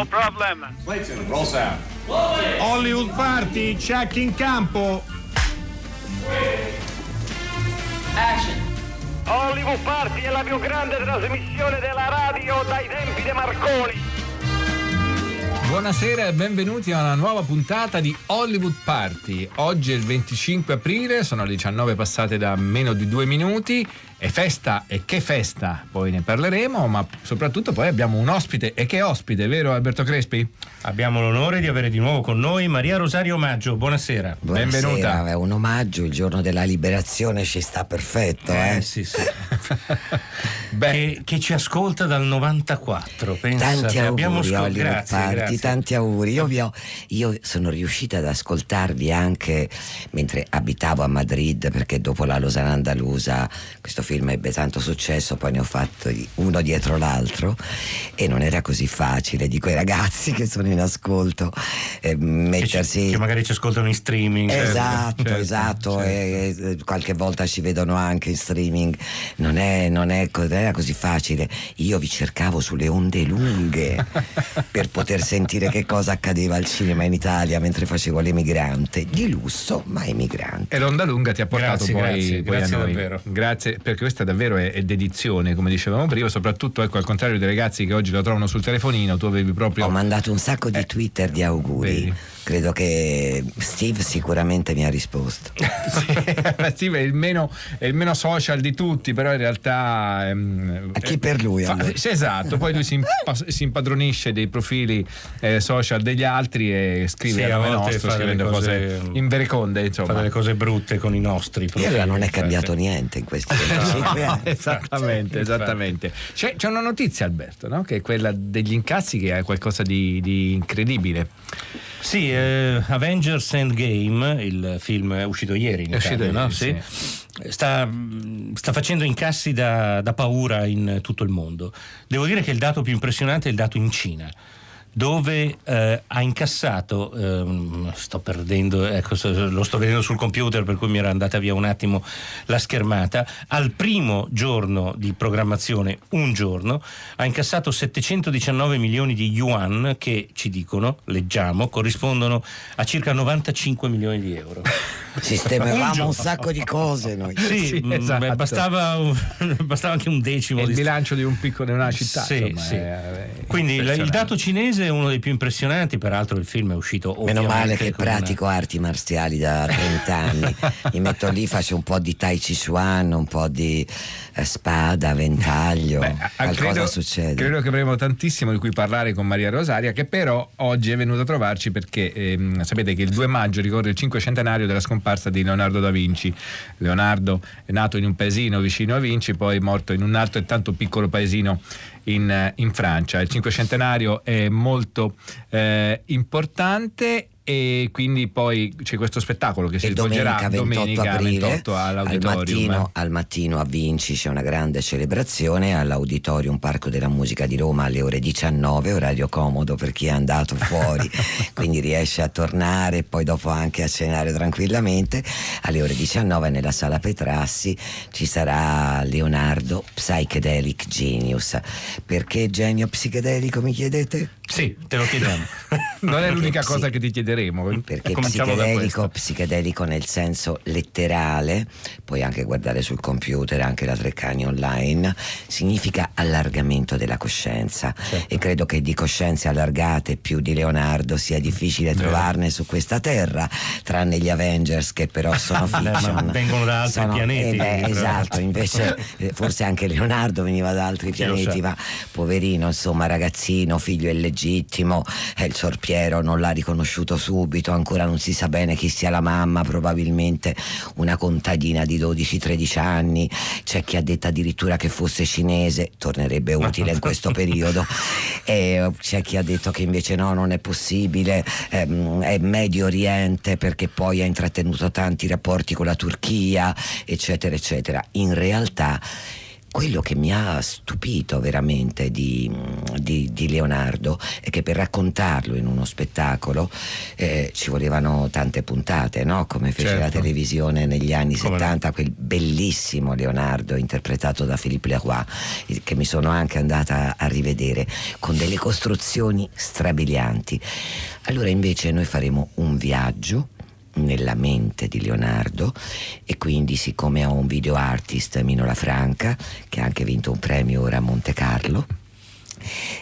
No problem. Clayton, roll sound. Hollywood Party, check in campo. Action. Hollywood Party è la più grande trasmissione della radio dai tempi di Marconi. Buonasera e benvenuti a una nuova puntata di Hollywood Party. Oggi è il 25 aprile, sono le 19 passate da meno di due minuti è festa e che festa, poi ne parleremo, ma soprattutto poi abbiamo un ospite e che ospite, vero Alberto Crespi? Abbiamo l'onore di avere di nuovo con noi Maria Rosario Maggio, buonasera. Buonasera, Benvenuta. È un omaggio, il giorno della liberazione ci sta perfetto, eh? Eh sì sì. Beh, che, che ci ascolta dal 94, pensate. Tanti auguri, scol- grazie, Party, grazie. tanti auguri. Io, vi ho- io sono riuscita ad ascoltarvi anche mentre abitavo a Madrid, perché dopo la Losana Andalusa questo film ebbe tanto successo, poi ne ho fatto uno dietro l'altro e non era così facile di quei ragazzi che sono in ascolto eh, Che, ci- mettersi... che magari ci ascoltano in streaming. Esatto, certo, esatto, certo. e- e qualche volta ci vedono anche in streaming, non, è, non, è, non era così facile, io vi cercavo sulle onde lunghe per poter sentire che cosa accadeva al cinema in Italia mentre facevo l'emigrante, di lusso ma emigrante. e l'onda lunga ti ha portato Grazie, poi, grazie, poi grazie a noi. davvero. Grazie, perché questa davvero è, è dedizione, come dicevamo prima, soprattutto ecco, al contrario dei ragazzi che oggi lo trovano sul telefonino, tu avevi proprio... Ho mandato un sacco di Eh, Twitter di auguri, vedi. Credo che Steve sicuramente mi ha risposto. Sì, Steve è il, meno, è il meno social di tutti, però in realtà. ehm, A chi eh, per lui, fa- allora? sì, esatto, poi lui si, impa- si impadronisce dei profili eh, social degli altri e scrive Sì, a nome nostro, scrivendo cose, cose- invereconde, insomma. Fa delle cose brutte con i nostri E profili. allora non è infatti. cambiato niente in questi 25 anni. esattamente, esattamente. C'è, c'è una notizia, Alberto, no? che è quella degli incassi, che è qualcosa di, di incredibile. Sì, eh, Avengers Endgame, il film è uscito ieri in Italia, no? ieri, Sì. Sta, mh, sta facendo incassi da, da paura in tutto il mondo. Devo dire che il dato più impressionante è il dato in Cina dove eh, ha incassato, ehm, sto perdendo, ecco, lo sto vedendo sul computer per cui mi era andata via un attimo la schermata, al primo giorno di programmazione, un giorno, ha incassato 719 milioni di yuan che ci dicono, leggiamo, corrispondono a circa 95 milioni di euro. Sistemavamo un sacco di cose noi. Sì, Sì, mh, esatto. beh, bastava, un- bastava anche un decimo È il di bilancio di un piccolo di una città. Sì, insomma, sì. è- è Quindi il- dato cinese è uno dei più impressionanti, peraltro il film è uscito Meno male che con una- pratico arti marziali da 30 anni. Mi metto lì, faccio un po' di Tai Chi Chuan, un po' di eh, spada, ventaglio. Beh, Qualcosa credo, succede. Credo che avremo tantissimo di cui parlare con Maria Rosaria, che però oggi è venuta a trovarci perché ehm, sapete che il 2 maggio ricorre il cinquecentenario della scomparsa di Leonardo da Vinci. Leonardo è nato in un paesino vicino a Vinci, poi è morto in un altro e tanto piccolo paesino in, eh, in Francia. Il cinquecentenario è molto eh, importante. E quindi poi c'è questo spettacolo che si E svolgerà domenica 28 domenica aprile 28 al all'auditorium. mattino, al mattino a Vinci c'è una grande celebrazione all'Auditorium Parco della Musica di Roma alle ore 19, orario comodo per chi è andato fuori, quindi riesce a tornare e poi dopo anche a cenare tranquillamente. Alle ore 19 nella sala Petrassi ci sarà Leonardo Psychedelic Genius. Perché genio psichedelico mi chiedete? Sì, te lo chiediamo. Non è l'unica Sì. cosa che ti chiederemo. Perché Cominciamo da psichedelico, psichedelico nel senso letterale, puoi anche guardare sul computer, anche la Treccani online, significa allargamento della coscienza Certo. e credo che di coscienze allargate più di Leonardo sia difficile trovarne su questa terra, tranne gli Avengers che però sono fiction. vengono da altri Sono- pianeti. eh beh, esatto, invece eh, forse anche Leonardo veniva da altri Chi pianeti, ma poverino, insomma, ragazzino, figlio illegittimo, eh, il sorpiero non l'ha riconosciuto subito, ancora non si sa bene chi sia la mamma, probabilmente una contadina di 12-13 anni, c'è chi ha detto addirittura che fosse cinese, tornerebbe utile in questo periodo, e c'è chi ha detto che invece no, non è possibile, ehm, è Medio Oriente perché poi ha intrattenuto tanti rapporti con la Turchia, eccetera, eccetera. In realtà quello che mi ha stupito veramente di, di, di Leonardo è che per raccontarlo in uno spettacolo eh, ci volevano tante puntate, no? come fece Certo. la televisione negli anni Come no. 70, quel bellissimo Leonardo interpretato da Philippe Leroy, che mi sono anche andata a rivedere, con delle costruzioni strabilianti. Allora invece noi faremo un viaggio nella mente di Leonardo e quindi siccome ho un video artist Mino Lafranca che ha anche vinto un premio ora a Monte Carlo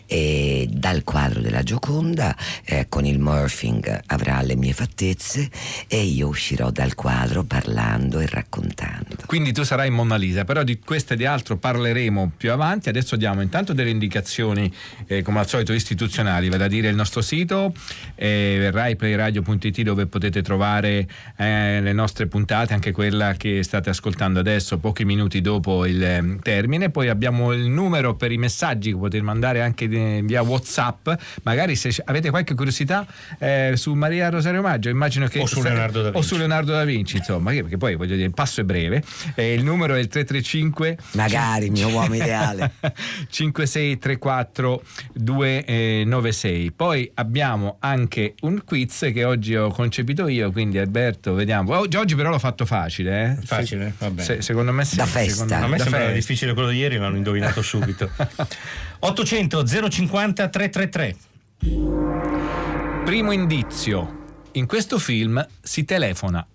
e dal quadro della Gioconda eh, con il morphing avrà le mie fattezze e io uscirò dal quadro parlando e raccontando. Quindi tu sarai Mona Lisa, però di questo e di altro parleremo più avanti. Adesso diamo intanto delle indicazioni, eh, come al solito, istituzionali, vale a dire il nostro sito, eh, raiplayradio.it dove potete trovare eh, le nostre puntate, anche quella che state ascoltando adesso, pochi minuti dopo il eh, termine. Poi abbiamo il numero per i messaggi che potete mandare anche eh, via WhatsApp. Magari se avete qualche curiosità eh, su Maria Rosario Maggio, immagino che O su Leonardo da o Vinci. su Leonardo da Vinci, insomma, perché poi voglio dire, il passo è breve. Eh, il numero è il 335 Magari il mio uomo ideale. 5634 296. Poi abbiamo anche un quiz che oggi ho concepito io, quindi Alberto, vediamo. Oggi, oggi però l'ho fatto facile, eh? Facile? Va bene. Se- secondo me sì. Da festa. secondo- A me da sembrava festa. difficile quello di ieri, ma l'hanno indovinato subito. 800 050 333. Primo indizio. In questo film si telefona.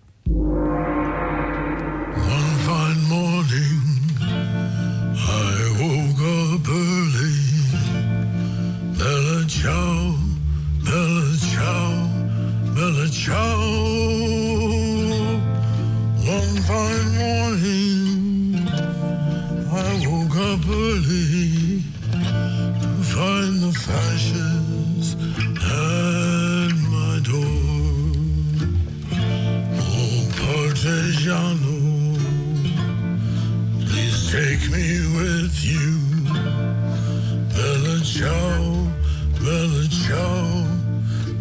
Bella ciao,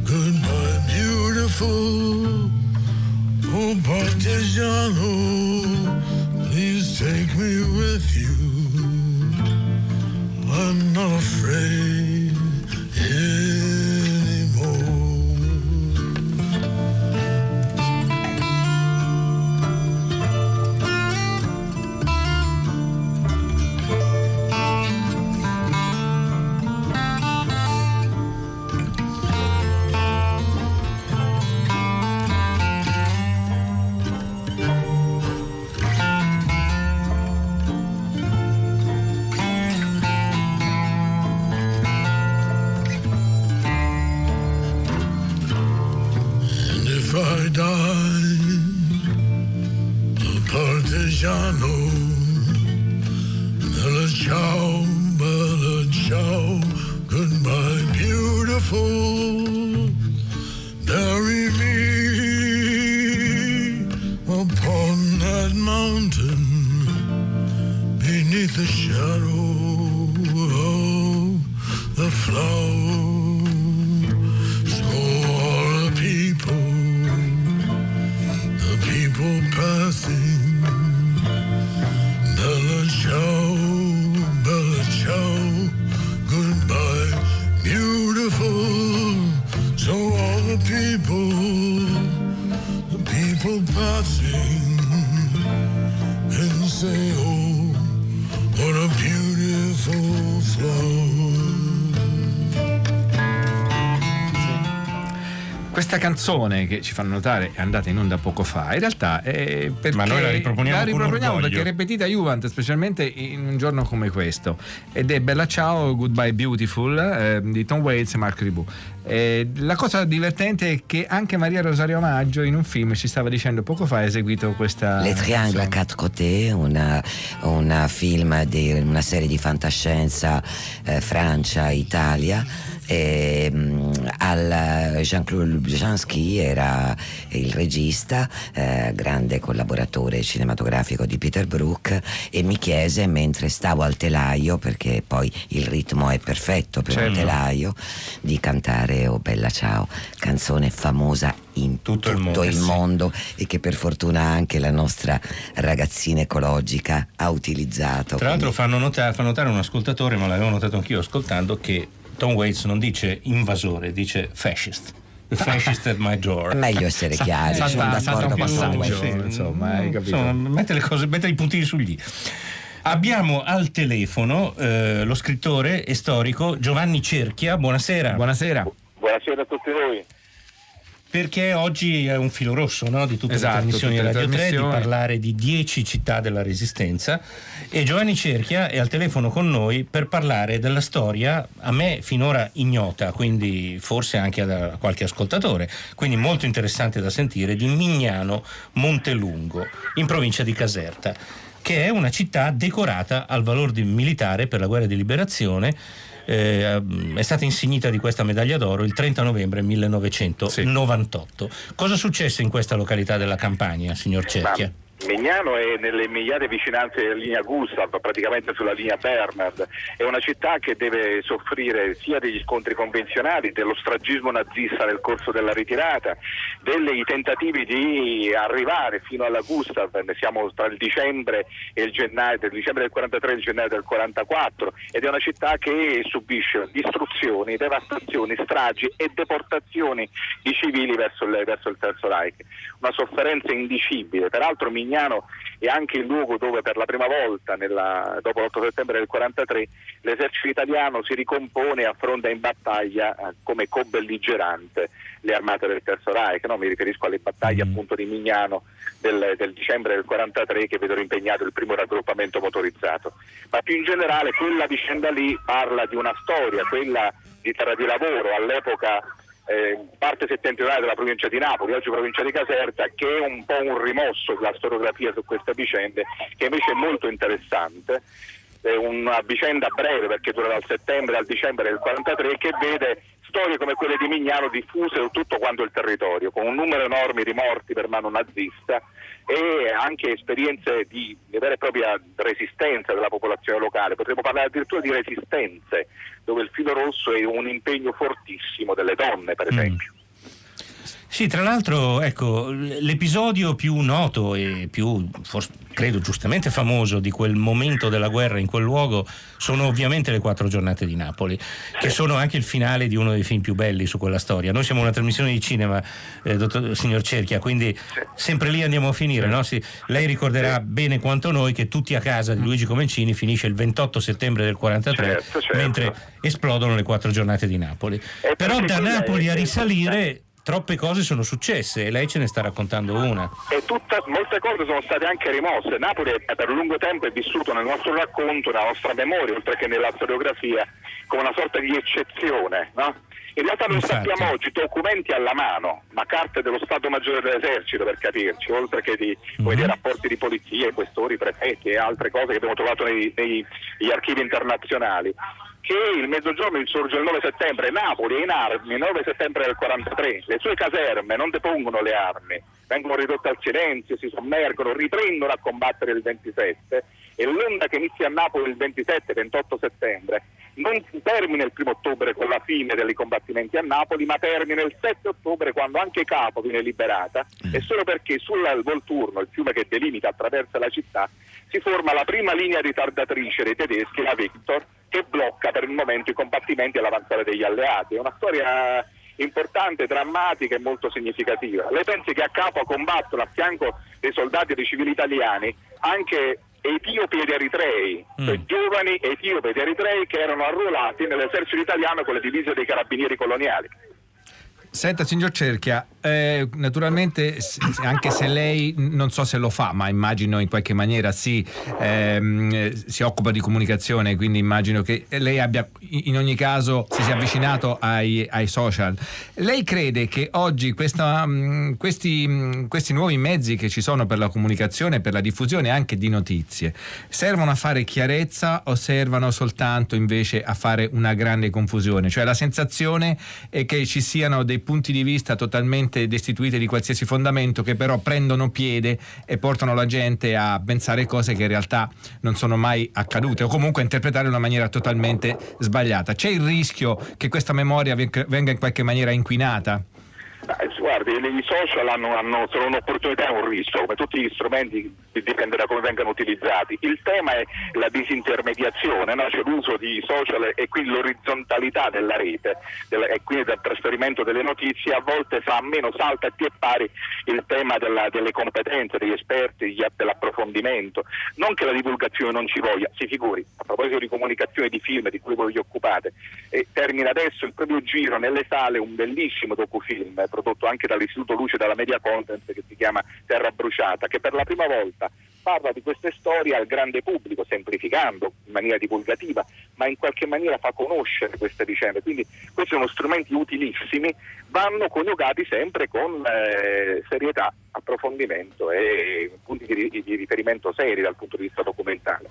goodbye, beautiful. Oh, Partigiano, please take me with you. I'm not afraid canzone che ci fanno notare è andata in onda poco fa, in realtà è perché Ma noi la riproponiamo la riproponiamo perché è ripetita Juventus, specialmente in un giorno come questo. Ed è Bella Ciao, Goodbye Beautiful eh, di Tom Waits e Mark Ribou. Eh, la cosa divertente è che anche Maria Rosario Maggio in un film ci stava dicendo poco fa ha eseguito questa Le Triangle à canzone. quatre côtés, una, una film di una serie di fantascienza eh, Francia, Italia. E, mm, al Jean-Claude Brzezinski era il regista, eh, grande collaboratore cinematografico di Peter Brook e mi chiese mentre stavo al telaio, perché poi il ritmo è perfetto per Certo. un telaio, di cantare Oh Bella Ciao, canzone famosa in Tutto tutto, il il, mondo, mondo, sì. e che per fortuna anche la nostra ragazzina ecologica ha utilizzato. Tra l'altro quindi- fanno notare, fa notare un ascoltatore, ma l'avevo notato anch'io ascoltando, che Tom Waits non dice invasore, dice fascist. The fascist at my door. È meglio essere chiari, salta- sono d'accordo con Tom passaggio. Waits. insomma, hai capito. Insomma, mette, le cose, mette i puntini sugli. Abbiamo al telefono eh, lo scrittore e storico Giovanni Cerchia. Buonasera. Buonasera. Buonasera a tutti voi. Perché oggi è un filo rosso no, di tutte Esatto, le trasmissioni tutte le Radio 3 di parlare di 10 città della Resistenza e Giovanni Cerchia è al telefono con noi per parlare della storia a me finora ignota, quindi forse anche a qualche ascoltatore, quindi molto interessante da sentire, di Mignano Montelungo, in provincia di Caserta, che è una città decorata al valor militare per la guerra di liberazione. Eh, è stata insignita di questa medaglia d'oro il 30 novembre 1998. Cosa successe in questa località della Campania, signor Cerchia? Mignano è nelle immediate vicinanze della linea Gustav, praticamente sulla linea Bernard. È una città che deve soffrire sia degli scontri convenzionali, dello stragismo nazista nel corso della ritirata, dei tentativi di arrivare fino alla Gustav. Ne siamo tra il dicembre e il gennaio, del dicembre del 43 e il gennaio del 44 ed è una città che subisce distruzioni, devastazioni, stragi e deportazioni di civili verso il, verso il Terzo Reich. Una sofferenza indicibile. Peraltro Mignano è anche il luogo dove per la prima volta nella- dopo l'8 settembre del 43 l'esercito italiano si ricompone e affronta in battaglia eh, come co-belligerante le armate del Terzo Reich. no? Mi riferisco alle battaglie Mm. appunto di Mignano del, del dicembre del 43 che vedono impegnato il primo raggruppamento motorizzato. Ma più in generale quella vicenda lì parla di una storia, quella di terra di lavoro all'epoca eh, parte settentrionale della provincia di Napoli, oggi provincia di Caserta, che è un po' un rimosso della storiografia su queste vicende, che invece è molto interessante. È una vicenda breve perché dura dal settembre al dicembre del 43 che vede storie come quelle di Mignano diffuse su tutto quanto il territorio, con un numero enorme di morti per mano nazista e anche esperienze di, vera e propria resistenza della popolazione locale. Potremmo parlare addirittura di resistenze, dove il filo rosso è un impegno fortissimo delle donne, per Mm. Sì, tra l'altro, ecco, l'episodio più noto e più, forse, credo giustamente famoso di quel momento della guerra in quel luogo sono ovviamente le quattro giornate di Napoli, che sono anche il finale di uno dei film più belli su quella storia. Noi siamo una trasmissione di cinema, eh, dottor, signor Cerchia, quindi sempre lì andiamo a finire. no? Sì, lei ricorderà bene quanto noi che tutti a casa di Luigi Comencini finisce il 28 settembre del 43, Certo, certo. mentre esplodono le quattro giornate di Napoli. Però da Napoli a risalire troppe cose sono successe e lei ce ne sta raccontando una. E tutta- molte cose sono state anche rimosse. Napoli per lungo tempo è vissuto nel nostro racconto, nella nostra memoria, oltre che nella storiografia, come una sorta di eccezione. no? In realtà noi Infatti. sappiamo oggi documenti alla mano, ma carte dello Stato Maggiore dell'Esercito per capirci, oltre che di Mhm. dire, rapporti di polizia, questori, prefetti e altre cose che abbiamo trovato nei- nei- negli archivi internazionali che il mezzogiorno insorge il 9 settembre, Napoli è in armi il 9 settembre del 43, le sue caserme non depongono le armi, vengono ridotte al silenzio, si sommergono, riprendono a combattere il 27 e l'onda che inizia a Napoli il 27-28 settembre non termina il primo ottobre con la fine dei combattimenti a Napoli, ma termina il 7 ottobre quando anche Capo viene liberata e solo perché sul Volturno, il fiume che delimita attraversa la città, si forma la prima linea ritardatrice dei tedeschi, la Victor, che blocca per il momento i combattimenti e l'avanzare degli alleati. È una storia importante, drammatica e molto significativa. Lei pensi che a capo combattono a fianco dei soldati e dei civili italiani anche etiopi ed eritrei, Mm. cioè giovani etiopi ed eritrei che erano arruolati nell'esercito italiano con le divise dei carabinieri coloniali. Senta, signor Cerchia, eh, naturalmente, anche se lei non so se lo fa, ma immagino in qualche maniera sì, ehm, eh, si occupa di comunicazione, quindi immagino che lei abbia in ogni caso si sia avvicinato ai, ai social. Lei crede che oggi questa, mh, questi, mh, questi nuovi mezzi che ci sono per la comunicazione, per la diffusione anche di notizie, servono a fare chiarezza o servono soltanto invece a fare una grande confusione? Cioè la sensazione è che ci siano dei punti di vista totalmente destituiti di qualsiasi fondamento che però prendono piede e portano la gente a pensare cose che in realtà non sono mai accadute o comunque a interpretare in una maniera totalmente sbagliata. C'è il rischio che questa memoria venga in qualche maniera inquinata? Guardi, i social hanno, hanno- sono un'opportunità e un rischio, come tutti gli strumenti dipende da come vengano utilizzati. Il tema è la disintermediazione, no? cioè l'uso di social e quindi l'orizzontalità della rete della- e quindi del trasferimento delle notizie a volte fa meno salta e più pari il tema della- delle competenze, degli esperti, dell'approfondimento. Non che la divulgazione non ci voglia, si figuri, a proposito di comunicazione di film di cui voi vi occupate, termina adesso il proprio giro nelle sale un bellissimo docufilm prodotto anche dall'Istituto Luce dalla Media Content che si chiama Terra Bruciata, che per la prima volta parla di queste storie al grande pubblico, semplificando in maniera divulgativa, ma in qualche maniera fa conoscere queste vicende. Quindi questi sono strumenti utilissimi, vanno coniugati sempre con eh, serietà, approfondimento e punti di, di riferimento seri dal punto di vista documentale,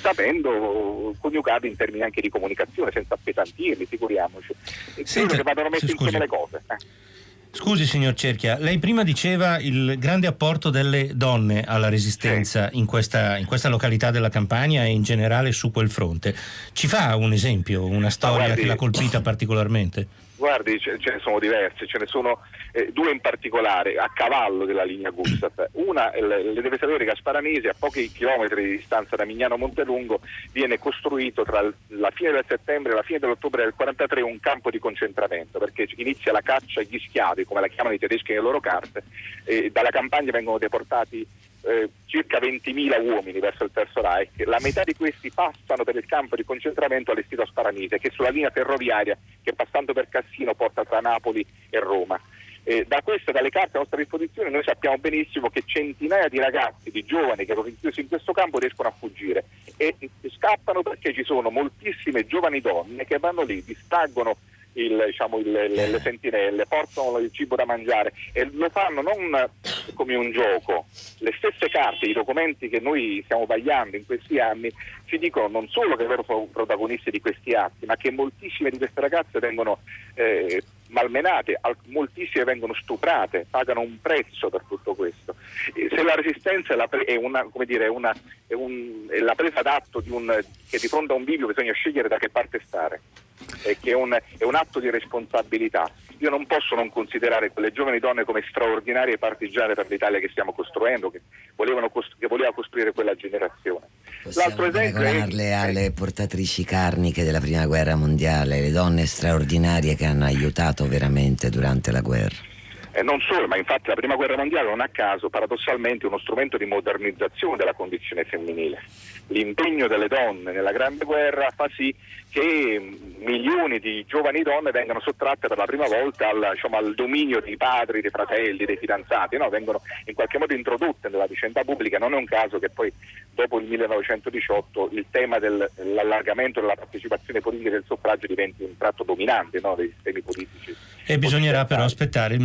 sapendo coniugati in termini anche di comunicazione, senza appesantirli, figuriamoci. E Senta, credo che vadano messe insieme le cose. eh. Scusi signor Cerchia, lei prima diceva il grande apporto delle donne alla resistenza in, questa, in questa località della Campania e in generale su quel fronte. Ci fa un esempio, una storia guardi- che l'ha colpita particolarmente? Guardi, ce, ce ne sono diverse, ce ne sono eh, due in particolare a cavallo della linea Gustav. Una, le le deve sapere Gasparanesi, a pochi chilometri di distanza da Mignano Montelungo, viene costruito tra la fine del settembre e la fine dell'ottobre del 43 un campo di concentramento, perché inizia la caccia agli schiavi, come la chiamano i tedeschi nelle loro carte, e dalla campagna vengono deportati eh, circa 20.000 uomini verso il Terzo Reich. La metà di questi passano per il campo di concentramento allestito a Sparanise, che è sulla linea ferroviaria che passando per Cassino porta tra Napoli e Roma. Eh, da queste, dalle carte a nostra disposizione, noi sappiamo benissimo che centinaia di ragazzi, di giovani che erano rinchiusi in questo campo riescono a fuggire e scappano perché ci sono moltissime giovani donne che vanno lì, distraggono il, diciamo, il- le, le sentinelle, portano il cibo da mangiare e lo fanno non come un gioco. Le stesse carte, i documenti che noi stiamo vagliando in questi anni ci dicono non solo che loro sono protagonisti di questi atti, ma che moltissime di queste ragazze vengono eh, malmenate, al- moltissime vengono stuprate, pagano un prezzo per tutto questo. Se la resistenza è, la pre- è una, dire, è una- è un- la presa d'atto di un, che di fronte a un bivio bisogna scegliere da che parte stare e che è un, è un atto di responsabilità. Io non posso non considerare quelle giovani donne come straordinarie partigiane per l'Italia che stiamo costruendo, che, costru- che voleva costruire quella generazione. L'altro esempio è- paragonarle eh, alle portatrici carniche della prima guerra mondiale, le donne straordinarie che hanno aiutato veramente durante la guerra. Eh, non solo, ma infatti la prima guerra mondiale non a caso paradossalmente è uno strumento di modernizzazione della condizione femminile. L'impegno delle donne nella grande guerra fa sì che mm, milioni di giovani donne vengano sottratte per la prima volta al, diciamo, al dominio dei padri, dei fratelli, dei fidanzati, no? vengono in qualche modo introdotte nella vicenda pubblica. Non è un caso che poi dopo il 1918 il tema del- dell'allargamento della partecipazione politica e del suffragio diventi un tratto dominante no? dei sistemi politici. E bisognerà però aspettare il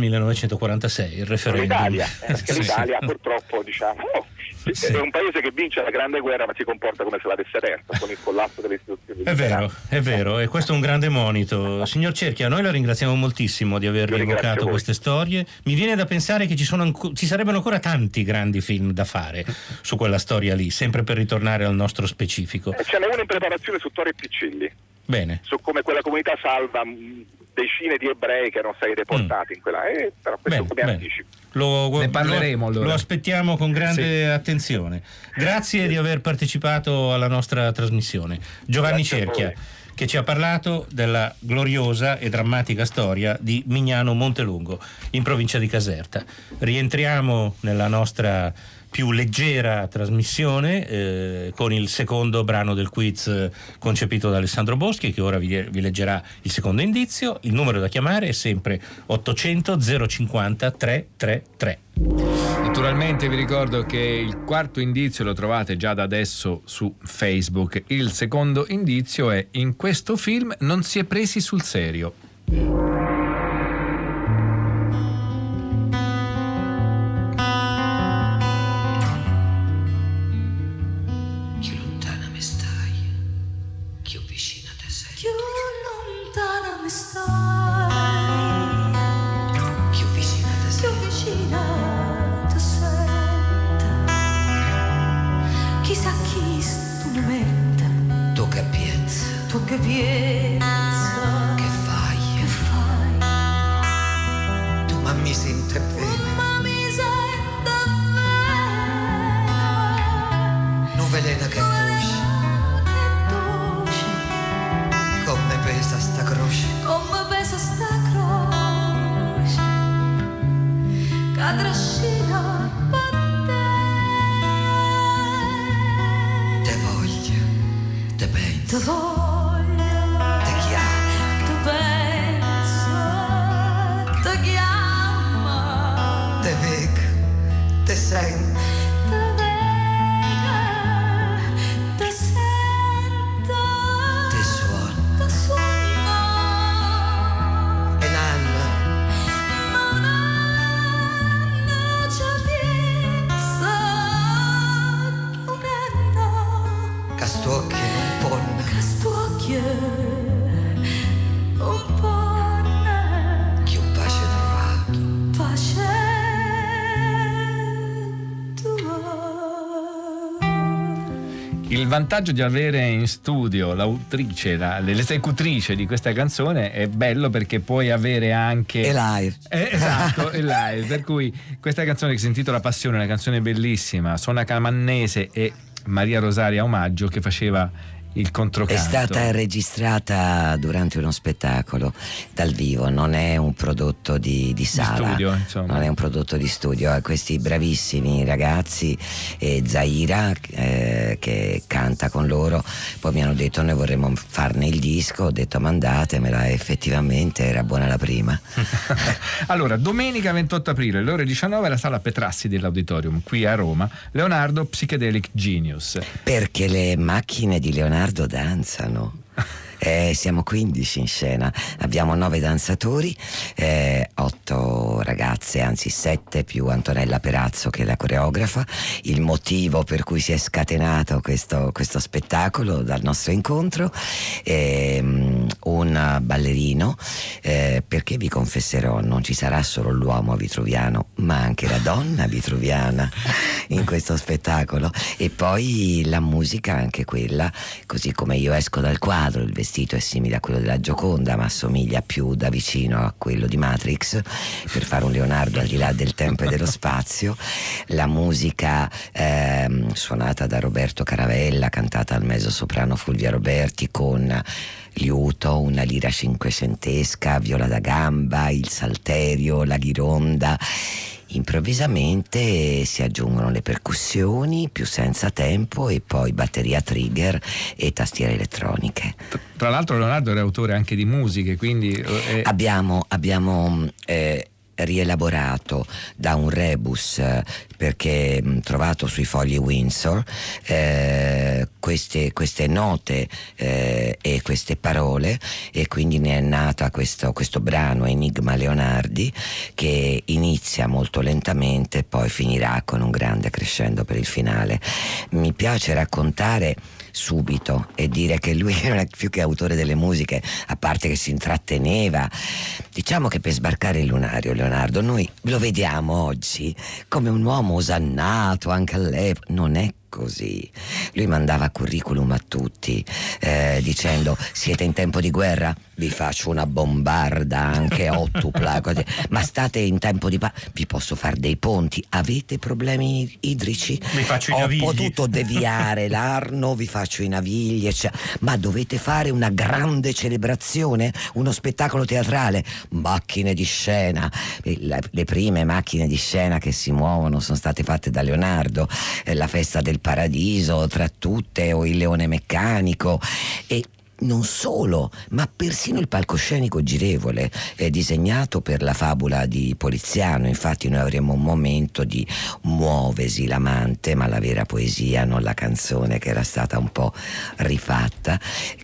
1946, il referendum. L'Italia, eh, perché l'Italia sì. purtroppo diciamo, Sì. è un paese che vince la grande guerra ma si comporta come se l'avesse persa con il collasso delle istituzioni. È vero, è vero, e questo è un grande monito. Signor Cerchia, noi la ringraziamo moltissimo di aver rievocato queste storie. Mi viene da pensare che ci, sono anco- ci sarebbero ancora tanti grandi film da fare su quella storia lì, sempre per ritornare al nostro specifico. E ce n'è uno in preparazione su Torre Piccilli, Bene. su come quella comunità salva mh, decine di ebrei che erano stati deportati in quella. Eh, però questo Bene, come anticipo. Lo, Ne parleremo, lo- allora. lo aspettiamo con grande attenzione. Grazie di aver partecipato alla nostra trasmissione. Giovanni Grazie Cerchia, che ci ha parlato della gloriosa e drammatica storia di Mignano Montelungo, in provincia di Caserta. Rientriamo nella nostra più leggera trasmissione eh, con il secondo brano del quiz eh, concepito da Alessandro Boschi che ora vi, vi, leggerà il secondo indizio. Il numero da chiamare è sempre 800 050 333. Naturalmente vi ricordo che il quarto indizio lo trovate già da adesso su Facebook. Il secondo indizio è in questo film non si è presi sul serio. second. Vantaggio di avere in studio l'autrice, la, l'esecutrice di questa canzone è bello perché puoi avere anche... E live. Eh, esatto, e live. Per cui questa canzone che si intitola Passione, una canzone bellissima, suona Camannese e Maria Rosaria Omaggio che faceva il controcanto. È stata registrata durante uno spettacolo dal vivo, non è un prodotto di, di sala, di studio, insomma. non è un prodotto di studio. Questi bravissimi ragazzi, e Zaira eh, che canta con loro, poi mi hanno detto noi vorremmo farne il disco, ho detto mandatemela effettivamente era buona la prima. allora, domenica 28 aprile, alle ore 19, la sala Petrassi dell'Auditorium, qui a Roma, Leonardo Psychedelic Genius. Perché le macchine di Leonardo Leonardo danzano. Eh, siamo 15 in scena, abbiamo 9 danzatori, eh, 8 ragazze, anzi 7 più Antonella Perazzo che è la coreografa. Il motivo per cui si è scatenato questo, questo spettacolo dal nostro incontro, eh, un ballerino, eh, perché vi confesserò non ci sarà solo l'uomo vitruviano, ma anche la donna vitruviana in questo spettacolo. E poi la musica anche quella, così come io esco dal quadro, il vestito vestito è simile a quello della Gioconda, ma assomiglia più da vicino a quello di Matrix, per fare un Leonardo al di là del tempo e dello spazio. La musica ehm, suonata da Roberto Caravella, cantata al mezzo soprano Fulvia Roberti con liuto, una lira cinquecentesca, viola da gamba, il salterio, la ghironda improvvisamente si aggiungono le percussioni più senza tempo e poi batteria trigger e tastiere elettroniche. Tra l'altro Leonardo era autore anche di musiche, quindi... Eh... Abbiamo, abbiamo eh, rielaborato da un rebus eh, perché mh, trovato sui fogli Windsor eh, queste, queste, note eh, e queste parole e quindi ne è nata questo, questo brano Enigma Leonardi che inizia molto lentamente e poi finirà con un grande crescendo per il finale. Mi piace raccontare subito e dire che lui è più che autore delle musiche, a parte che si intratteneva. Diciamo che per sbarcare il lunario, Leonardo, noi lo vediamo oggi come un uomo osannato anche all'epoca. Non è così. Lui mandava curriculum a tutti eh, dicendo siete in tempo di guerra? Vi faccio una bombarda anche ottupla, così. ma state in tempo di pa- vi posso fare dei ponti, avete problemi idrici? Vi faccio i Ho navigli. potuto deviare l'Arno, vi faccio i navigli, eccetera. ma dovete fare una grande celebrazione, uno spettacolo teatrale, macchine di scena, le prime macchine di scena che si muovono sono state fatte da Leonardo, eh, la festa del paradiso tra tutte o il leone meccanico e non solo, ma persino il palcoscenico girevole è disegnato per la fabula di Poliziano. Infatti, noi avremo un momento di muovesi l'amante, ma la vera poesia, non la canzone che era stata un po' rifatta,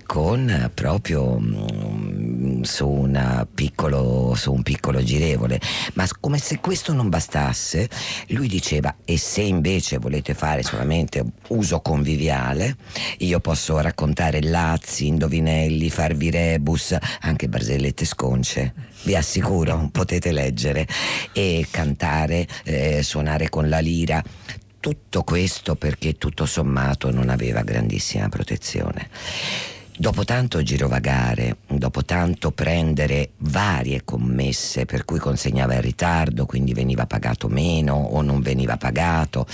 con proprio mm, su, piccolo, su un piccolo girevole. Ma come se questo non bastasse, lui diceva: E se invece volete fare solamente uso conviviale, io posso raccontare lazzi, indovinelli, farvi rebus, anche barzellette sconce. Vi assicuro, potete leggere e cantare, eh, suonare con la lira. Tutto questo perché tutto sommato non aveva grandissima protezione. Dopo tanto girovagare, dopo tanto prendere varie commesse per cui consegnava in ritardo, quindi veniva pagato meno o non veniva pagato,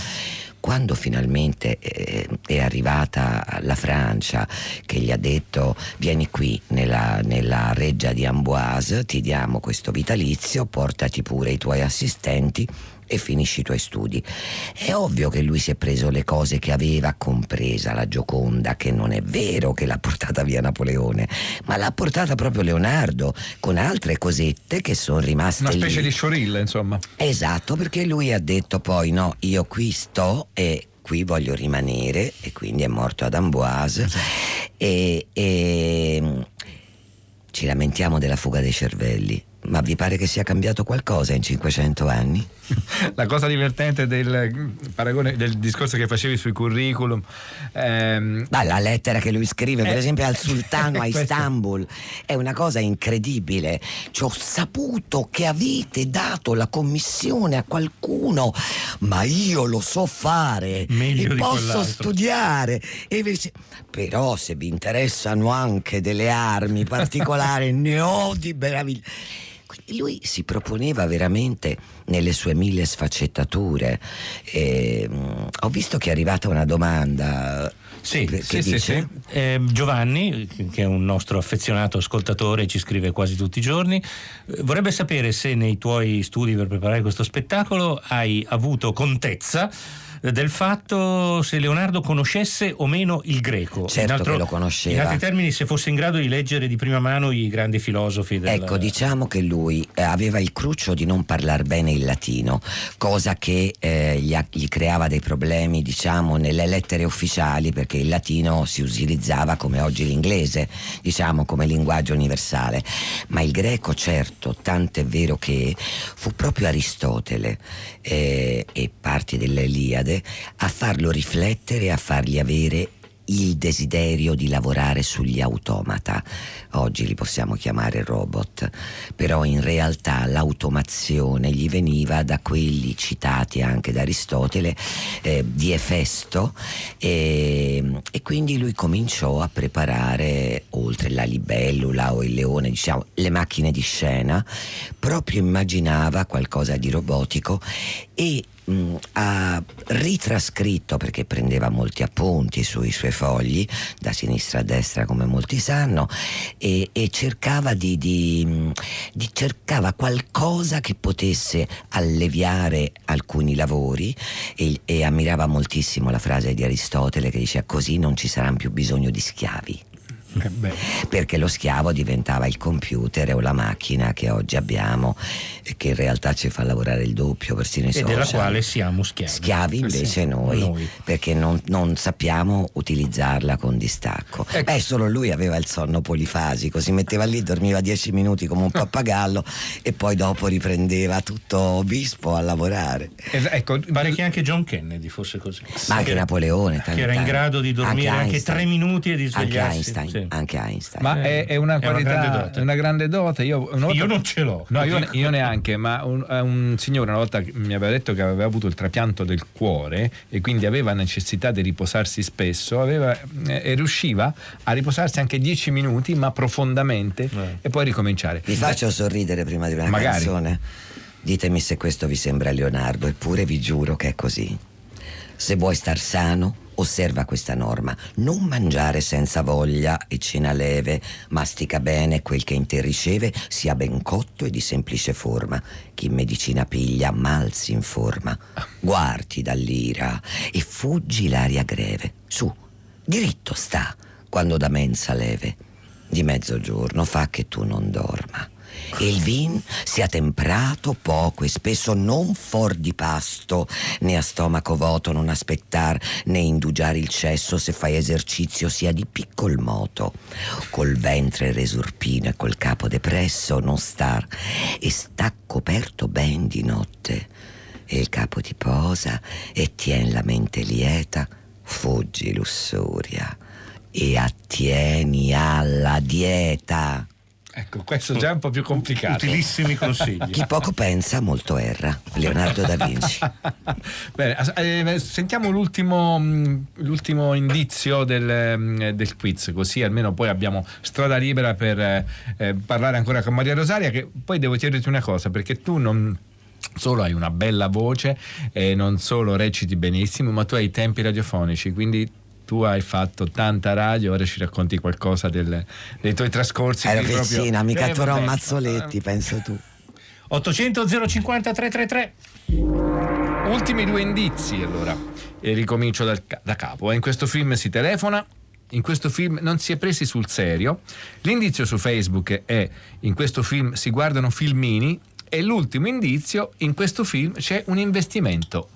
quando finalmente eh, è arrivata la Francia che gli ha detto vieni qui nella, nella reggia di Amboise, ti diamo questo vitalizio, portati pure i tuoi assistenti e finisci i tuoi studi. È ovvio che lui si è preso le cose che aveva, compresa la Gioconda, che non è vero che l'ha portata via Napoleone, ma l'ha portata proprio Leonardo, con altre cosette che sono rimaste Una lì. specie di sciorilla, insomma. Esatto, perché lui ha detto poi no, io qui sto e qui voglio rimanere e quindi è morto ad Amboise e, e mm, ci lamentiamo della fuga dei cervelli. Ma vi pare che sia cambiato qualcosa in 500 anni? La cosa divertente del mm, paragone del discorso che facevi sui curriculum. ehm, Ma la lettera che lui scrive, per Eh, esempio, al sultano a. Istanbul è una cosa incredibile. Ci ho saputo che avete dato la commissione a qualcuno, ma io lo so fare Meglio e posso quell'altro. studiare. Invece- Però se vi interessano anche delle armi particolari, ne ho di meraviglia. Quindi lui si proponeva veramente nelle sue mille sfaccettature. E, mm, ho visto che è arrivata una domanda. Sì, che sì, sì, dice? sì. Eh, Giovanni, che è un nostro affezionato ascoltatore, ci scrive quasi tutti i giorni, eh, vorrebbe sapere se nei tuoi studi per preparare questo spettacolo hai avuto contezza del fatto se Leonardo conoscesse o meno il greco. Certo altro- che lo conosceva. In altri termini, se fosse in grado di leggere di prima mano i grandi filosofi del Ecco, diciamo che lui eh, aveva il cruccio di non parlare bene il latino, cosa che eh, gli, gli creava dei problemi, diciamo, nelle lettere ufficiali, perché il latino si utilizzava come oggi l'inglese, diciamo, come linguaggio universale. Ma il greco, certo, tant'è vero che fu proprio Aristotele eh, e parti dell'Eliade a farlo riflettere, a fargli avere il desiderio di lavorare sugli automata. Oggi li possiamo chiamare robot, però in realtà l'automazione gli veniva da quelli citati anche da Aristotele eh, di Efesto e, e quindi lui cominciò a preparare, oltre la libellula o il leone, diciamo, le macchine di scena, proprio immaginava qualcosa di robotico e mh, ha ritrascritto perché prendeva molti appunti sui suoi fogli da sinistra a destra come molti sanno e, e cercava di, di, mh, di- cercava qualcosa che potesse alleviare alcuni lavori e, e ammirava moltissimo la frase di Aristotele che dice così non ci saranno più bisogno di schiavi eh, perché lo schiavo diventava il computer o la macchina che oggi abbiamo e che in realtà ci fa lavorare il doppio, persino i e della social. quale siamo schiavi. Schiavi invece sì, noi, noi. perché non, non sappiamo utilizzarla con distacco. Ecco. Beh, solo lui aveva il sonno polifasico, si metteva lì, dormiva dieci minuti come un pappagallo e poi dopo riprendeva tutto bispo a lavorare. es- ecco, Pare che anche John Kennedy fosse così. Ma anche Che- Napoleone, che era in grado di dormire anche, Einstein. tre minuti e di Anche svegliarsi. Einstein. Sì. Sì. anche Einstein. Ma è, è una È una qualità, grande dote. è una grande dote. Io, una volta- Io non ce l'ho. No, io, io neanche, ma un, eh, un signore una volta mi aveva detto che aveva avuto il trapianto del cuore e quindi aveva necessità di riposarsi spesso aveva- eh, e riusciva a riposarsi anche 10 minuti, ma profondamente, Eh. e poi ricominciare. Vi faccio sorridere prima di una Magari. canzone. Ditemi se questo vi sembra Leonardo, eppure vi giuro che è così. Se vuoi star sano, osserva questa norma. Non mangiare senza voglia e cena leve, mastica bene quel che in te riceve, sia ben cotto e di semplice forma. Chi in medicina piglia mal si informa. Guardi dall'ira e fuggi l'aria greve. Su, diritto sta quando da mensa leve. Di mezzogiorno fa che tu non dorma. Il vin sia temprato poco e spesso non for di pasto, né a stomaco vuoto non aspettar, né indugiare il cesso se fai esercizio sia di piccol moto. Col ventre resurpino e col capo depresso non star, e sta coperto ben di notte. E il capo ti posa e tien la mente lieta, fuggi lussuria e attieni alla dieta. Ecco, questo già è un po' più complicato. Utilissimi consigli. Chi poco pensa molto erra. Leonardo da Vinci. Bene, eh, sentiamo l'ultimo, mh, l'ultimo indizio del, mh, del quiz, così almeno poi abbiamo strada libera per eh, eh, parlare ancora con Maria Rosaria, che poi devo chiederti una cosa, perché tu non solo hai una bella voce e non solo reciti benissimo, ma tu hai i tempi radiofonici, quindi tu hai fatto tanta radio, ora ci racconti qualcosa del- dei tuoi trascorsi. Ero qui proprio- vicina, mi Eh, vabbè. Mazzoletti, penso tu. 800 050 333. Ultimi due indizi, allora. E ricomincio dal da capo. eh. In questo film si telefona. In questo film non si è presi sul serio. L'indizio su Facebook è in questo film si guardano filmini. E l'ultimo indizio, in questo film c'è un investimento.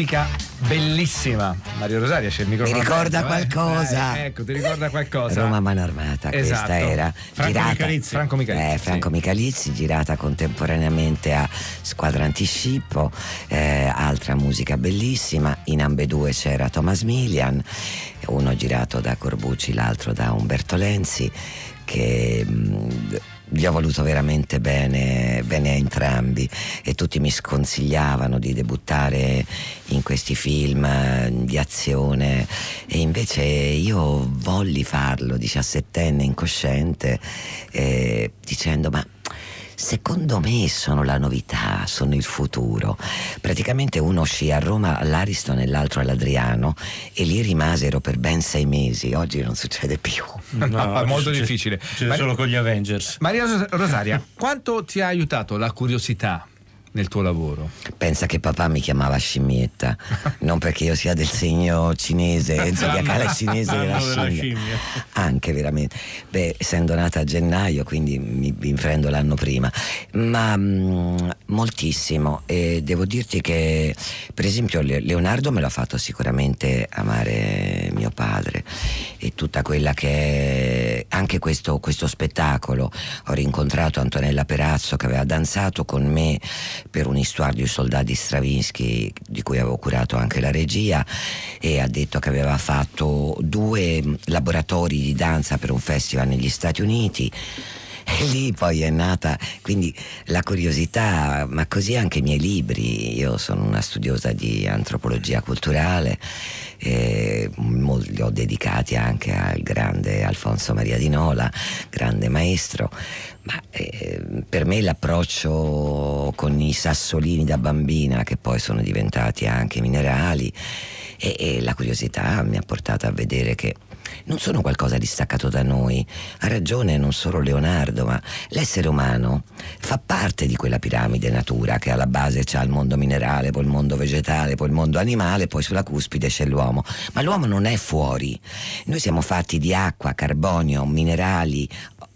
Musica bellissima. Mario Rosaria c'è il microfono. Mi ricorda aperto, eh. qualcosa. Eh, ecco, ti ricorda qualcosa. Roma Mano Armata, Esatto. questa era Franco girata. Michalizzi. Franco Michalizzi. Eh, Franco sì. Michalizzi, girata contemporaneamente a Squadra Antiscippo, eh, altra musica bellissima. In ambedue c'era Thomas Milian, uno girato da Corbucci, l'altro da Umberto Lenzi, che mh, gli ho voluto veramente bene, bene a entrambi e tutti mi sconsigliavano di debuttare in questi film eh, di azione e invece io volli farlo, diciassettenne incosciente, eh, dicendo ma secondo me sono la novità, sono il futuro. Praticamente uno uscì a Roma all'Ariston e l'altro all'Adriano e lì rimasero per ben sei mesi, oggi non succede più. No, è molto difficile. C'è Ma- solo con gli Avengers. Maria Ros- Rosaria, quanto ti ha aiutato la curiosità nel tuo lavoro? Pensa che papà mi chiamava scimmietta, non perché io sia del segno cinese, zodiacale cinese della scimmia. scimmia. Anche veramente. Beh, essendo nata a gennaio, quindi mi, prendo l'anno prima. Ma mm, moltissimo. E devo dirti che, per esempio, Le- Leonardo me l'ha fatto sicuramente amare mio padre. E tutta quella che è anche questo, questo spettacolo. Ho rincontrato Antonella Perazzo che aveva danzato con me per un di Stravinsky, di cui avevo curato anche la regia, e ha detto che aveva fatto due laboratori di danza per un festival negli Stati Uniti. Lì poi è nata quindi la curiosità, ma così anche i miei libri. Io sono una studiosa di antropologia culturale, li ho dedicati anche al grande Alfonso Maria Di Nola, grande maestro. Ma eh, per me l'approccio con i sassolini da bambina, che poi sono diventati anche minerali, e, e la curiosità mi ha portato a vedere che non sono qualcosa di staccato da noi. Ha ragione non solo Leonardo, ma l'essere umano fa parte di quella piramide natura che alla base c'ha il mondo minerale, poi il mondo vegetale, poi il mondo animale, poi sulla cuspide c'è l'uomo. Ma l'uomo non è fuori. Noi siamo fatti di acqua, carbonio, minerali,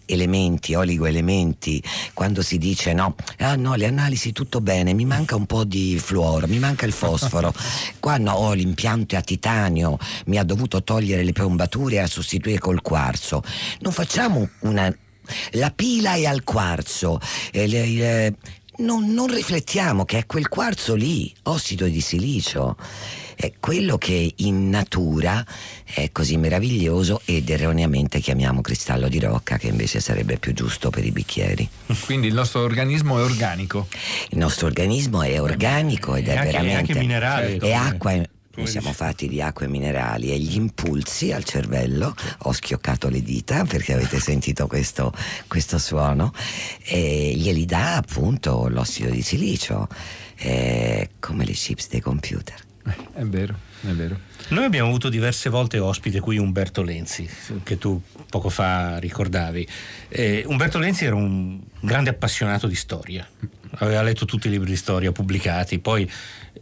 elementi, oligoelementi, quando si dice no, ah no, le analisi tutto bene, mi manca un po' di fluoro, mi manca il fosforo, qua no, ho l'impianto è a titanio, mi ha dovuto togliere le piombature e a sostituire col quarzo. Non facciamo una... La pila è al quarzo, eh, le- le- non, non riflettiamo che è quel quarzo lì, ossido di silicio. È quello che in natura è così meraviglioso ed erroneamente chiamiamo cristallo di rocca, che invece sarebbe più giusto per i bicchieri. Quindi il nostro organismo è organico. Il nostro organismo è organico ed È è, anche- è veramente anche minerale, è acqua. Noi siamo fatti di acqua e minerali e gli impulsi al cervello, ho schioccato le dita perché avete sentito questo, questo suono, e glieli dà appunto l'ossido di silicio, eh, come le chips dei computer. È vero, è vero. Noi abbiamo avuto diverse volte ospite qui Umberto Lenzi, che tu poco fa ricordavi. Eh, Umberto Lenzi era un grande appassionato di storia, aveva letto tutti i libri di storia pubblicati, poi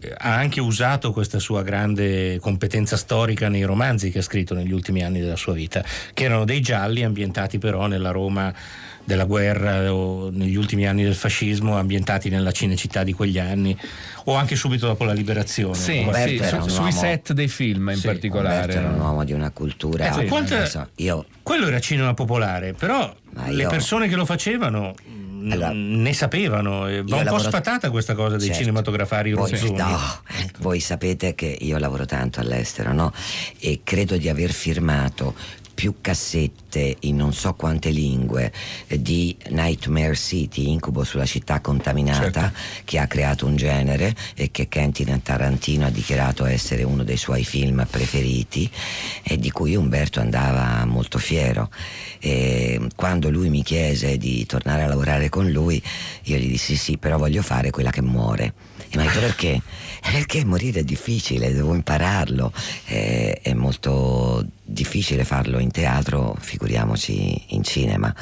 eh, ha anche usato questa sua grande competenza storica nei romanzi che ha scritto negli ultimi anni della sua vita, che erano dei gialli ambientati però nella Roma della guerra o negli ultimi anni del fascismo, ambientati nella Cinecittà di quegli anni, o anche subito dopo la liberazione. Sì, sì, su- sui uomo- set dei film in Sì, particolare. Umberto era un uomo di una cultura. Ecco, non quanta- so, io Quello era cinema popolare, però Ma le io- persone che lo facevano Allora, ne sapevano. e Va un po' lavoro- sfatata questa cosa dei Certo. cinematografari voi, rozzoni. no, voi sapete che io lavoro tanto all'estero, no? E credo di aver firmato più cassette in non so quante lingue eh, di Nightmare City, Incubo sulla città contaminata, che ha creato un genere e che Quentin Tarantino ha dichiarato essere uno dei suoi film preferiti e di cui Umberto andava molto fiero. E quando lui mi chiese di tornare a lavorare con lui, io gli dissi sì, però voglio fare quella che muore. E mi ha detto perché? "Eh, Perché morire è difficile, devo impararlo. Eh, è molto difficile farlo in teatro, figuriamoci in cinema.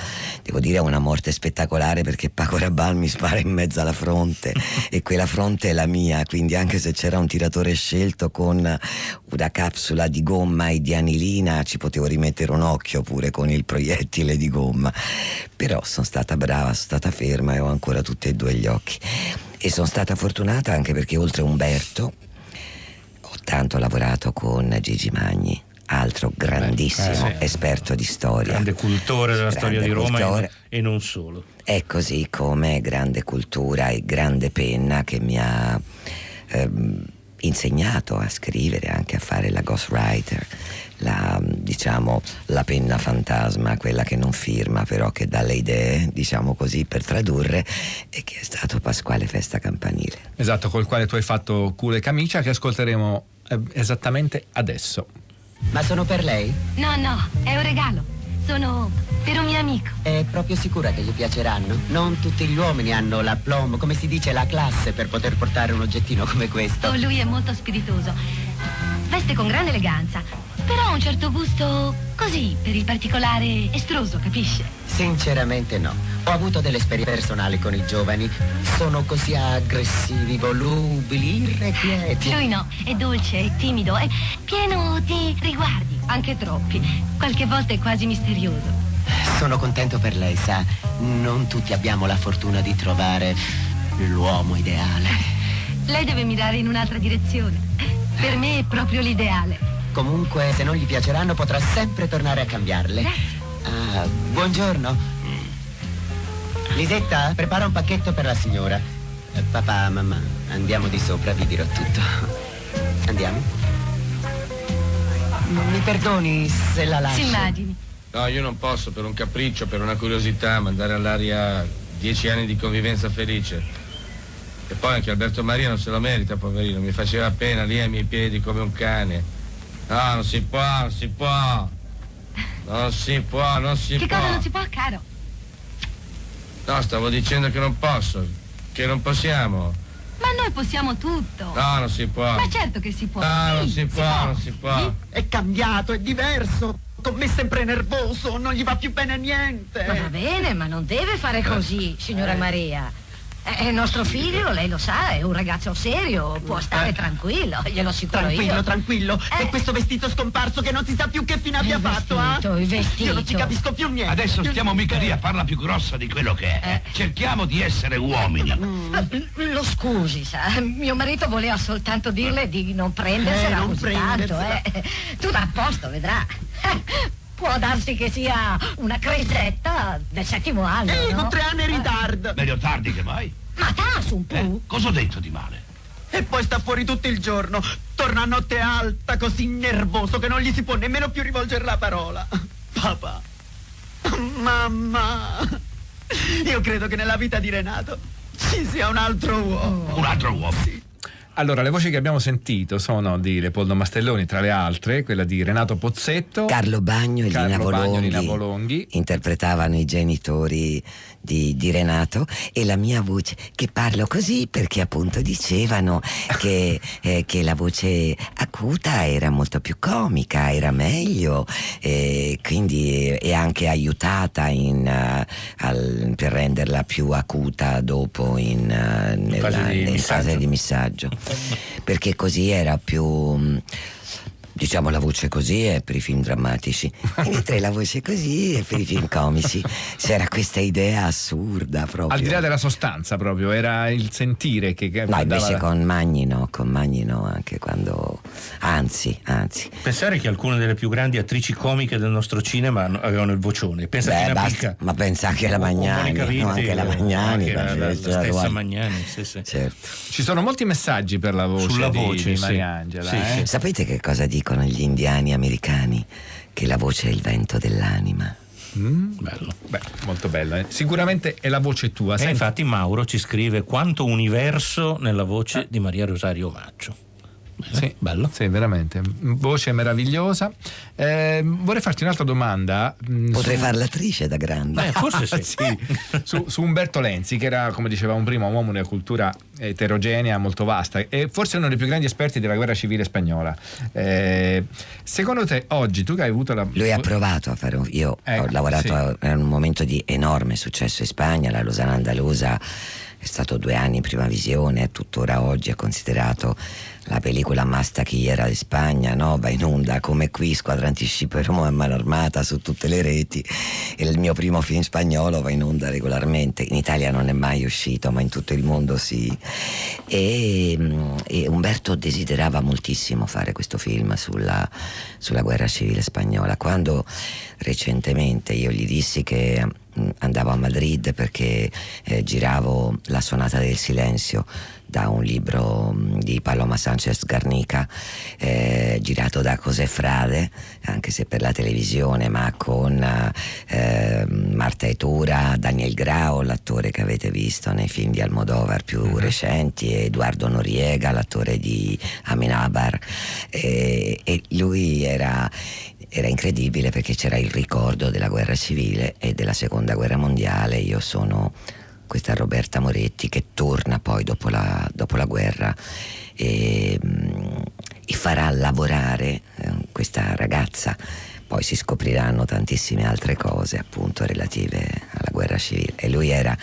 Devo dire è una morte spettacolare perché Paco Rabanne mi spara in mezzo alla fronte e quella fronte è la mia, quindi anche se c'era un tiratore scelto con una capsula di gomma e di anilina ci potevo rimettere un occhio pure con il proiettile di gomma. Però sono stata brava, sono stata ferma e ho ancora tutti e due gli occhi. E sono stata fortunata anche perché oltre a Umberto ho tanto lavorato con Gigi Magni, altro grandissimo eh, sì. esperto di storia. Grande cultore della storia Grande di Roma e- cultore. e non solo. È così come grande cultura e grande penna che mi ha ehm, insegnato a scrivere, anche a fare la ghostwriter, la, diciamo, la penna fantasma, quella che non firma però che dà le idee, diciamo così, per tradurre, e che è stato Pasquale Festa Campanile. Esatto, col quale tu hai fatto culo e camicia che ascolteremo eh, esattamente adesso. Ma sono per lei? No, no, è un regalo. Sono per un mio amico. È proprio sicura che gli piaceranno? Non tutti gli uomini hanno la plomb, come si dice, la classe per poter portare un oggettino come questo. Oh, lui è molto spiritoso. Veste con grande eleganza. Però ha un certo gusto così, per il particolare estroso, capisce? Sinceramente no. Ho avuto delle esperienze personali con i giovani. Sono così aggressivi, volubili, irrequieti. Lui no, è dolce, è timido, è pieno di riguardi, anche troppi. Qualche volta è quasi misterioso. Sono contento per lei, sa. Non tutti abbiamo la fortuna di trovare l'uomo ideale. Lei deve mirare in un'altra direzione. Per me è proprio l'ideale. Comunque, se non gli piaceranno, potrà sempre tornare a cambiarle. Ah, buongiorno. Lisetta, prepara un pacchetto per la signora. Eh, papà, mamma, andiamo di sopra, vi dirò tutto. Andiamo? Mi perdoni se la lascio. Si immagini. No, io non posso, per un capriccio, per una curiosità, mandare all'aria dieci anni di convivenza felice. E poi anche Alberto Maria non se lo merita, poverino, mi faceva pena lì ai miei piedi come un cane. No, non si può, non si può. Non si può, non si Che può. cosa non si può, caro? No, stavo dicendo che non posso, che non possiamo. Ma noi possiamo tutto. No, non si può. Ma certo che si può. No, non Sì, si può, non si può. È cambiato, è diverso. Con me sempre nervoso, non gli va più bene niente. Ma va bene, ma non deve fare così, signora Maria. È il nostro figlio, lei lo sa, è un ragazzo serio, può stare tranquillo, glielo assicuro Tranquillo, io. tranquillo. E questo vestito scomparso che non si sa più che fine abbia Il fatto, vestito, eh? il vestito. Io non ci capisco più niente. Adesso stiamo mica lì a farla più grossa di quello che è. Cerchiamo di essere uomini. Lo scusi, sa, mio marito voleva soltanto dirle di non prendersela Eh, non così tanto, prendersela. eh. Tutto a posto, vedrà. Può darsi che sia una cresetta del settimo anno, Eh, no? con tre anni in ritardo. Meglio tardi che mai. Ma tasso un po'. Eh, cosa ho detto di male? E poi sta fuori tutto il giorno. Torna a notte alta, così nervoso che non gli si può nemmeno più rivolgere la parola. Papà. Mamma. Io credo che nella vita di Renato ci sia un altro uomo. Un altro uomo. Allora, le voci che abbiamo sentito sono di Leopoldo Mastelloni, tra le altre, quella di Renato Pozzetto, Carlo Bagno e Carlo Bagno Lina Volonghi Volonghi. interpretavano i genitori di, di Renato e la mia voce che parlo così perché appunto dicevano che, eh, che la voce acuta era molto più comica, era meglio e quindi è anche aiutata in, eh, al- per renderla più acuta dopo in, eh, nella- fase di in missaggio. fase di missaggio perché così era più mh, Diciamo la voce così è per i film drammatici, mentre la voce così è per i film comici. C'era questa idea assurda proprio. Al di là della sostanza proprio, era il sentire che, che No, invece dava- con Magni no, con Magni no, anche quando... Anzi, anzi. Pensare che alcune delle più grandi attrici comiche del nostro cinema avevano il vocione. Pensa Beh, basta, ma pensa anche alla Magnani, Vitti, no, anche la Magnani. anche la- la- la faceva- stessa. Magnani, sì, sì. Certo. Ci sono molti messaggi per la voce Sulla di, voce, di sì. Mariangela. Sì, eh? sì. Sapete che cosa dicono gli indiani americani? Che la voce è il vento dell'anima. Mm? Bello. Beh, molto bello. eh. Sicuramente è la voce tua. E Senti- infatti Mauro ci scrive quanto universo nella voce di Maria Rosario Maccio. Bene, Sì, bello. Sì, veramente. Voce meravigliosa. Eh, vorrei farti un'altra domanda. mm, Potrei su- fare l'attrice da grande. Beh, forse sì. Sì, su, su Umberto Lenzi, che era, come dicevamo prima, un uomo di una cultura eterogenea, molto vasta, e forse uno dei più grandi esperti della guerra civile spagnola. Eh, secondo te, oggi, tu che hai avuto la. Lui ha provato a fare un... Io Ecco, ho lavorato sì. a- in un momento di enorme successo in Spagna, la Losana Andalusa è stato due anni in prima visione, e tuttora oggi è considerato la pellicola más taquillera di Spagna, no? va in onda come qui, Squadra Anticipo e mano armata su tutte le reti. E il mio primo film spagnolo va in onda regolarmente, in Italia non è mai uscito ma in tutto il mondo sì. E, mm, e Umberto desiderava moltissimo fare questo film sulla, sulla guerra civile spagnola. Quando recentemente io gli dissi che andavo a Madrid perché eh, giravo La sonata del silenzio da un libro mm, di Paloma Sanchez Garnica eh, girato da José Frade anche se per la televisione ma con eh, Marta Etura Daniel Grao l'attore che avete visto nei film di Almodovar più recenti e Eduardo Noriega l'attore di Amenabar e, e lui era era incredibile perché c'era il ricordo della guerra civile e della seconda guerra mondiale. Io sono questa Roberta Moretti che torna poi dopo la, dopo la guerra e, mm, e farà lavorare eh, questa ragazza. Poi si scopriranno tantissime altre cose appunto relative alla guerra civile e lui era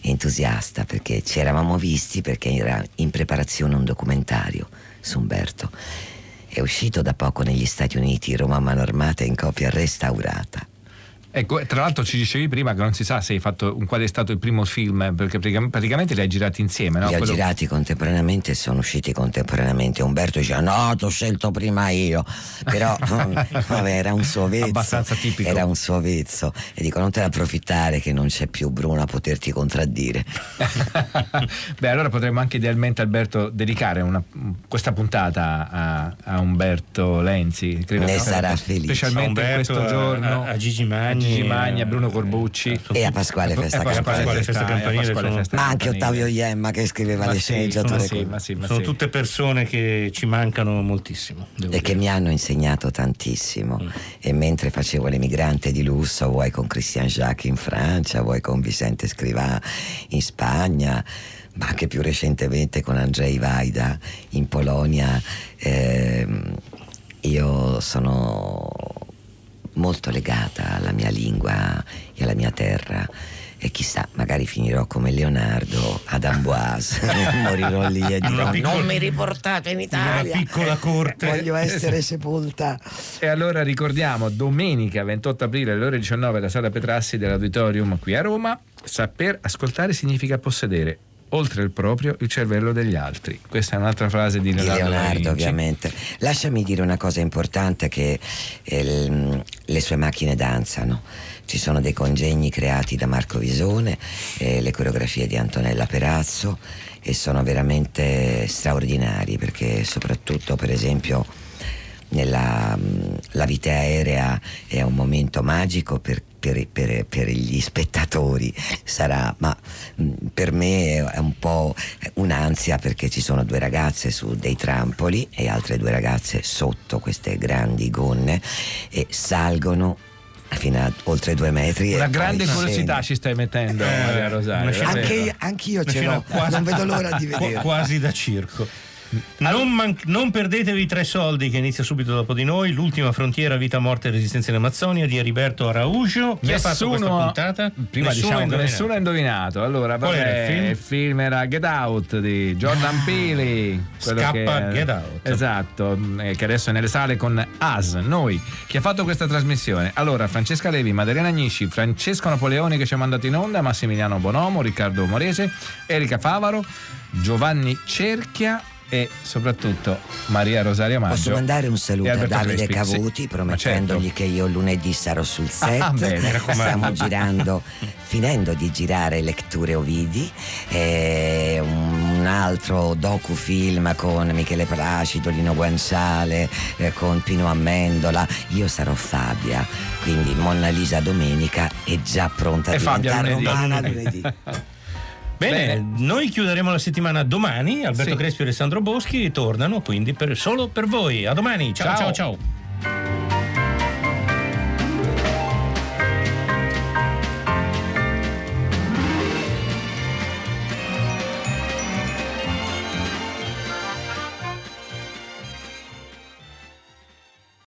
entusiasta perché ci eravamo visti perché era in preparazione un documentario su Umberto. È uscito da poco negli Stati Uniti Roma a mano armata in copia restaurata. Ecco, tra l'altro ci dicevi prima che non si sa se hai fatto un, quale è stato il primo film, perché praticam- praticamente li hai girati insieme, no? Li ho Quello- girati contemporaneamente e sono usciti contemporaneamente. Umberto diceva: No, ti ho scelto prima io. Però vabbè, era un suo vezzo. Abbastanza tipico. Era un suo vezzo. E dico: Non te ne approfittare che non c'è più Bruno a poterti contraddire. Beh, allora potremmo anche idealmente, Alberto, dedicare una- questa puntata a, a Umberto Lenzi. Credo Ne sarà felice. Specialmente A in Umberto, questo giorno. a- a Gigi Magni, Gigi Magni, a Bruno eh, Corbucci. E a Pasquale Festa E a Campanile. Pasquale Festa e a Campanile Pasquale sono- Festa Ma anche. Ottavio Iemma che scriveva Ma le sì, sceneggiature. sì, ma sì, ma Sono sì. tutte persone che ci mancano moltissimo. devo e che dire. mi hanno insegnato tantissimo e mentre facevo l'emigrante di lusso vuoi con Christian Jacques in Francia vuoi con Vicente Scrivà in Spagna ma anche più recentemente con Andrzej Wajda in Polonia ehm, io sono molto legata alla mia lingua e alla mia terra e chissà, magari finirò come Leonardo ad Amboise, morirò lì e dirò piccola- non mi riportate in in una Italia. piccola corte. Voglio essere sepolta. E allora ricordiamo domenica 28 aprile alle ore 19 alla sala Petrassi dell'Auditorium qui a Roma. Saper ascoltare significa possedere oltre il proprio il cervello degli altri. Questa è un'altra frase di Di Leonardo, da Leonardo, ovviamente. Lasciami dire una cosa importante: che eh, le sue macchine danzano. Ci sono dei congegni creati da Marco Visone, eh, le coreografie di Antonella Perazzo e sono veramente straordinari perché soprattutto per esempio nella mh, la vita aerea è un momento magico per, per- per- per gli spettatori sarà ma mh, per me è un po' un'ansia perché ci sono due ragazze su dei trampoli e altre due ragazze sotto queste grandi gonne e salgono fino a oltre due metri e Una grande curiosità scendono. ci stai mettendo, Eh, Maria Rosario. anche vero. io, ce l'ho quasi- non vedo l'ora di vedere Quasi da circo. Non, man- non perdetevi tre soldi che inizia subito dopo di noi. L'ultima frontiera, vita, morte e resistenza in Amazzonia di Heriberto Araujo. Chi ha fatto questa puntata? Prima Nessuno diciamo indovinato. nessuno ha indovinato. Allora, Qual vabbè, il film? il film era Get Out di Jordan Peele. quello Scappa che- Get Out. Esatto, che adesso è nelle sale con As, noi. Chi ha fatto questa trasmissione? Allora, Francesca Levi, Maddalena Agnisci, Francesco Napoleoni che ci ha mandato in onda, Massimiliano Bonomo, Riccardo Morese, Erika Favaro, Giovanni Cerchia e soprattutto Maria Rosaria Maggio. Posso mandare un saluto a Davide Crespi? Sì, Cavuti ma promettendogli certo. che io lunedì sarò sul set. Ah, bene. Stiamo girando, finendo di girare Letture Ovidi, eh, un altro docufilm con Michele Placido, Lino Guanciale, eh, con Pino Amendola. Io sarò Fabia, quindi Monna Lisa domenica è già pronta a E Fabia diventare lunedì. romana lunedì. Bene, noi chiuderemo la settimana domani. Alberto Sì. Crespi e Alessandro Boschi tornano quindi per- solo per voi. A domani. ciao. Ciao. ciao. ciao.